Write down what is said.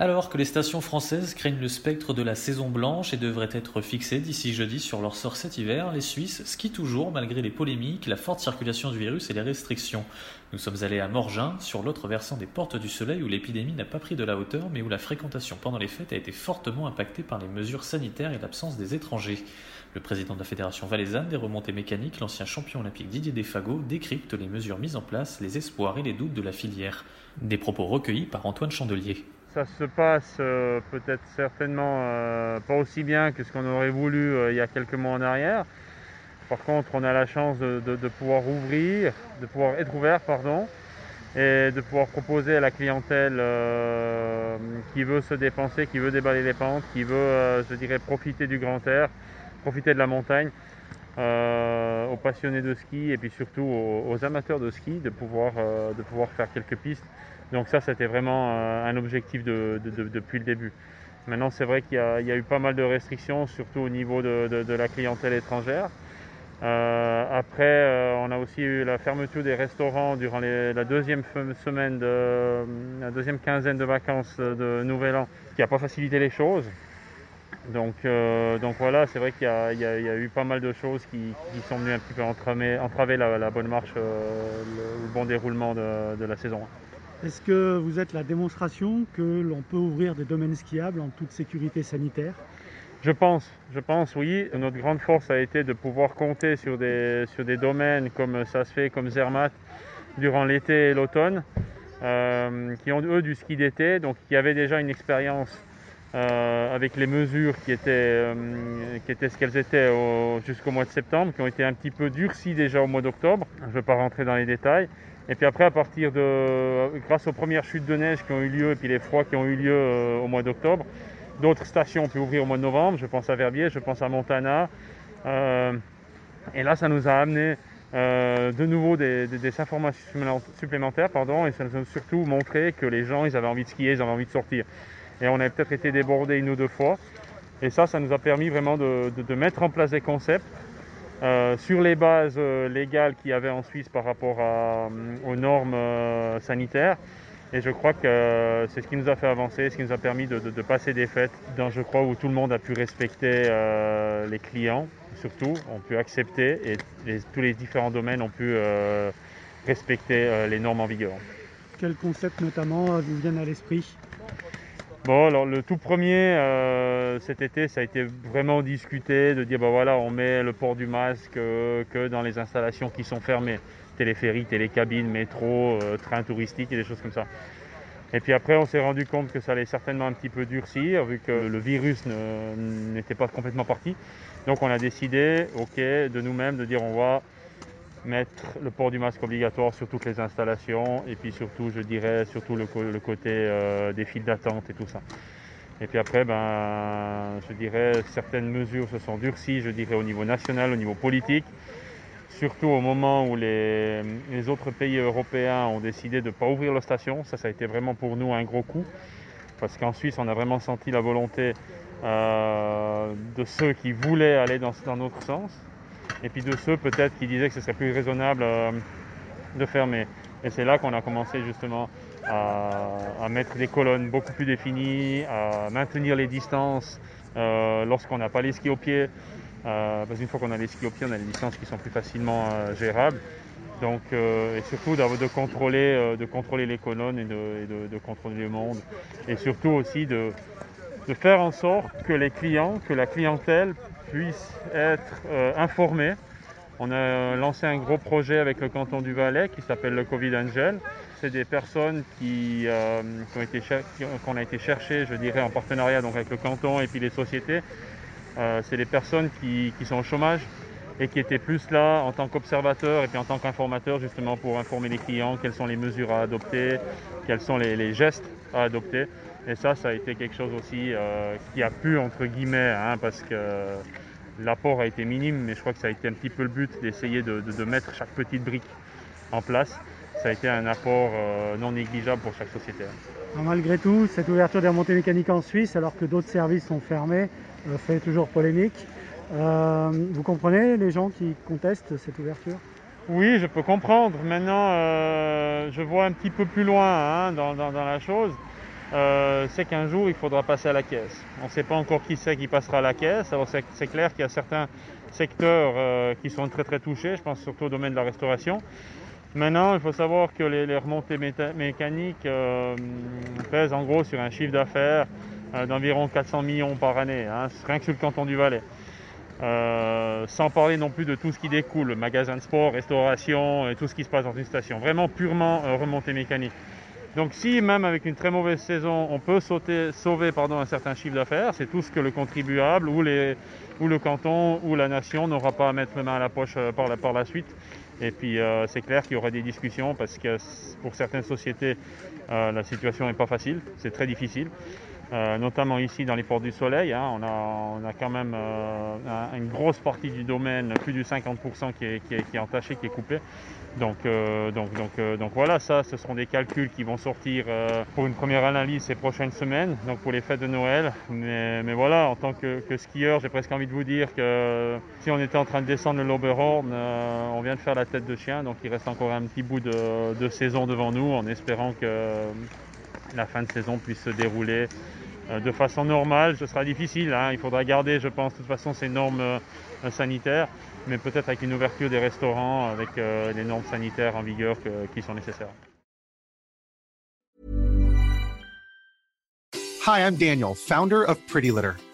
Alors que les stations françaises craignent le spectre de la saison blanche et devraient être fixées d'ici jeudi sur leur sort cet hiver, les Suisses skient toujours malgré les polémiques, la forte circulation du virus et les restrictions. Nous sommes allés à Morgin, sur l'autre versant des Portes du Soleil où l'épidémie n'a pas pris de la hauteur mais où la fréquentation pendant les fêtes a été fortement impactée par les mesures sanitaires et l'absence des étrangers. Le président de la Fédération valaisanne des remontées mécaniques, l'ancien champion olympique Didier Desfago, décrypte les mesures mises en place, les espoirs et les doutes de la filière. Des propos recueillis par Antoine Chandelier. Ça se passe euh, peut-être certainement euh, pas aussi bien que ce qu'on aurait voulu euh, il y a quelques mois en arrière. Par contre, on a la chance de, pouvoir ouvrir, de pouvoir être ouvert, pardon, et de pouvoir proposer à la clientèle qui veut se dépenser, qui veut déballer les pentes, qui veut, je dirais, profiter du grand air, profiter de la montagne, aux passionnés de ski et puis surtout aux, amateurs de ski de pouvoir, de pouvoir faire quelques pistes donc ça, c'était vraiment euh, un objectif depuis le début. Maintenant, c'est vrai qu'il y, a eu pas mal de restrictions, surtout au niveau de, la clientèle étrangère. Euh, après, euh, on a aussi eu la fermeture des restaurants durant la deuxième semaine, de, la deuxième quinzaine de vacances de Nouvel An, qui n'a pas facilité les choses. Donc, voilà, c'est vrai qu'il y, a eu pas mal de choses qui, sont venues un petit peu entraver, la, bonne marche, le, bon déroulement de la saison. Est-ce que vous êtes la démonstration que l'on peut ouvrir des domaines skiables en toute sécurité sanitaire? Je pense, je pense oui. Notre grande force a été de pouvoir compter sur des, sur des domaines comme ça se fait, comme Zermatt, durant l'été et l'automne, euh, qui ont eux du ski d'été, donc qui avaient déjà une expérience euh, avec les mesures qui étaient, euh, qui étaient ce qu'elles étaient jusqu'au mois de septembre, qui ont été un petit peu durcies déjà au mois d'octobre. Je ne vais pas rentrer dans les détails. Et puis après, à partir de, grâce aux premières chutes de neige qui ont eu lieu et puis les froids qui ont eu lieu euh, au mois d'octobre, d'autres stations ont pu ouvrir au mois de novembre. Je pense à Verbier, je pense à Montana. Euh, et là, ça nous a amené euh, de nouveau des, informations supplémentaires, pardon, et ça nous a surtout montré que les gens, ils avaient envie de skier, ils avaient envie de sortir. Et on avait peut-être été débordés une ou deux fois. Et ça, ça nous a permis vraiment de mettre en place des concepts euh, sur les bases euh, légales qu'il y avait en Suisse par rapport euh, aux normes sanitaires. Et je crois que c'est ce qui nous a fait avancer, ce qui nous a permis de, passer des fêtes dans, je crois, où tout le monde a pu respecter les clients, surtout, ont pu accepter et tous les différents domaines ont pu respecter les normes en vigueur. Quel concept notamment vous viennent à l'esprit? Bon, alors le tout premier euh, cet été, ça a été vraiment discuté de dire bah voilà, on met le port du masque euh, que dans les installations qui sont fermées, téléphériques, télécabines, métro, euh, trains touristiques et des choses comme ça. Et puis après, on s'est rendu compte que ça allait certainement un petit peu durcir vu que le virus n'était pas complètement parti. Donc on a décidé, ok, de nous-mêmes de dire on va mettre le port du masque obligatoire sur toutes les installations et puis surtout, je dirais, surtout le, côté euh, des files d'attente et tout ça. Et puis après, ben, je dirais, certaines mesures se sont durcies, je dirais, au niveau national, au niveau politique. Surtout au moment où les, autres pays européens ont décidé de ne pas ouvrir leurs stations. Ça, ça a été vraiment pour nous un gros coup. Parce qu'en Suisse, on a vraiment senti la volonté euh, de ceux qui voulaient aller dans notre sens et puis de ceux peut-être qui disaient que ce serait plus raisonnable euh, de fermer. Et c'est là qu'on a commencé justement à, mettre des colonnes beaucoup plus définies, à maintenir les distances euh, lorsqu'on n'a pas les skis au pied. Euh, parce qu'une fois qu'on a les skis au pied, on a les distances qui sont plus facilement gérables. Donc, et surtout de contrôler, de contrôler les colonnes et de, contrôler le monde. Et surtout aussi de faire en sorte que les clients, que la clientèle puissent être euh, informés. On a lancé un gros projet avec le canton du Valais qui s'appelle le Covid Angel. C'est des personnes qui, euh, ont été qu'on a été chercher, je dirais, en partenariat avec le canton et puis les sociétés. Euh, c'est des personnes qui, sont au chômage, et qui était plus là en tant qu'observateur et puis en tant qu'informateur justement pour informer les clients quelles sont les mesures à adopter, quels sont les, gestes à adopter. Et ça, ça a été quelque chose aussi euh, qui a pu, entre guillemets, hein, parce que l'apport a été minime, mais je crois que ça a été un petit peu le but d'essayer de, mettre chaque petite brique en place. Ça a été un apport euh, non négligeable pour chaque société. malgré tout, cette ouverture des remontées mécaniques en Suisse, alors que d'autres services sont fermés, euh, fait toujours polémique. Euh, vous comprenez les gens qui contestent cette ouverture? Oui, je peux comprendre. Maintenant, je vois un petit peu plus loin hein, dans, la chose. Euh, c'est qu'un jour, il faudra passer à la caisse. On ne sait pas encore qui c'est qui passera à la caisse. Alors c'est clair qu'il y a certains secteurs qui sont très très touchés. Je pense surtout au domaine de la restauration. Maintenant, il faut savoir que les, remontées mécaniques pèsent en gros sur un chiffre d'affaires d'environ 400 millions par année, hein, rien que sur le canton du Valais. Euh, sans parler non plus de tout ce qui découle, magasin de sport, restauration et tout ce qui se passe dans une station. Vraiment purement euh, remontée mécanique. Donc si même avec une très mauvaise saison, on peut sauver un certain chiffre d'affaires, c'est tout ce que le contribuable ou, le canton ou la nation n'aura pas à mettre les mains à la poche euh, par, la, suite. Et puis c'est clair qu'il y aura des discussions parce que pour certaines sociétés, la situation n'est pas facile, c'est très difficile. Euh, notamment ici dans les ports du soleil. Hein. on, a, quand même euh, une grosse partie du domaine, plus du 50% qui est, qui, entaché, qui est coupé. Donc, euh, donc, donc, voilà, ça, ce seront des calculs qui vont sortir pour une première analyse ces prochaines semaines, donc pour les fêtes de Noël. Mais, voilà, en tant que, skieur, j'ai presque envie de vous dire que si on était en train de descendre le Loberhorn, on vient de faire la tête de chien, donc il reste encore un petit bout de saison devant nous, en espérant que la fin de saison puisse se dérouler euh, de façon normale. Ce sera difficile, hein. il faudra garder, je pense, de toute façon ces normes euh, sanitaires, mais peut-être avec une ouverture des restaurants, avec euh, les normes sanitaires en vigueur qui sont nécessaires. Hi, I'm Daniel, founder of Pretty Litter.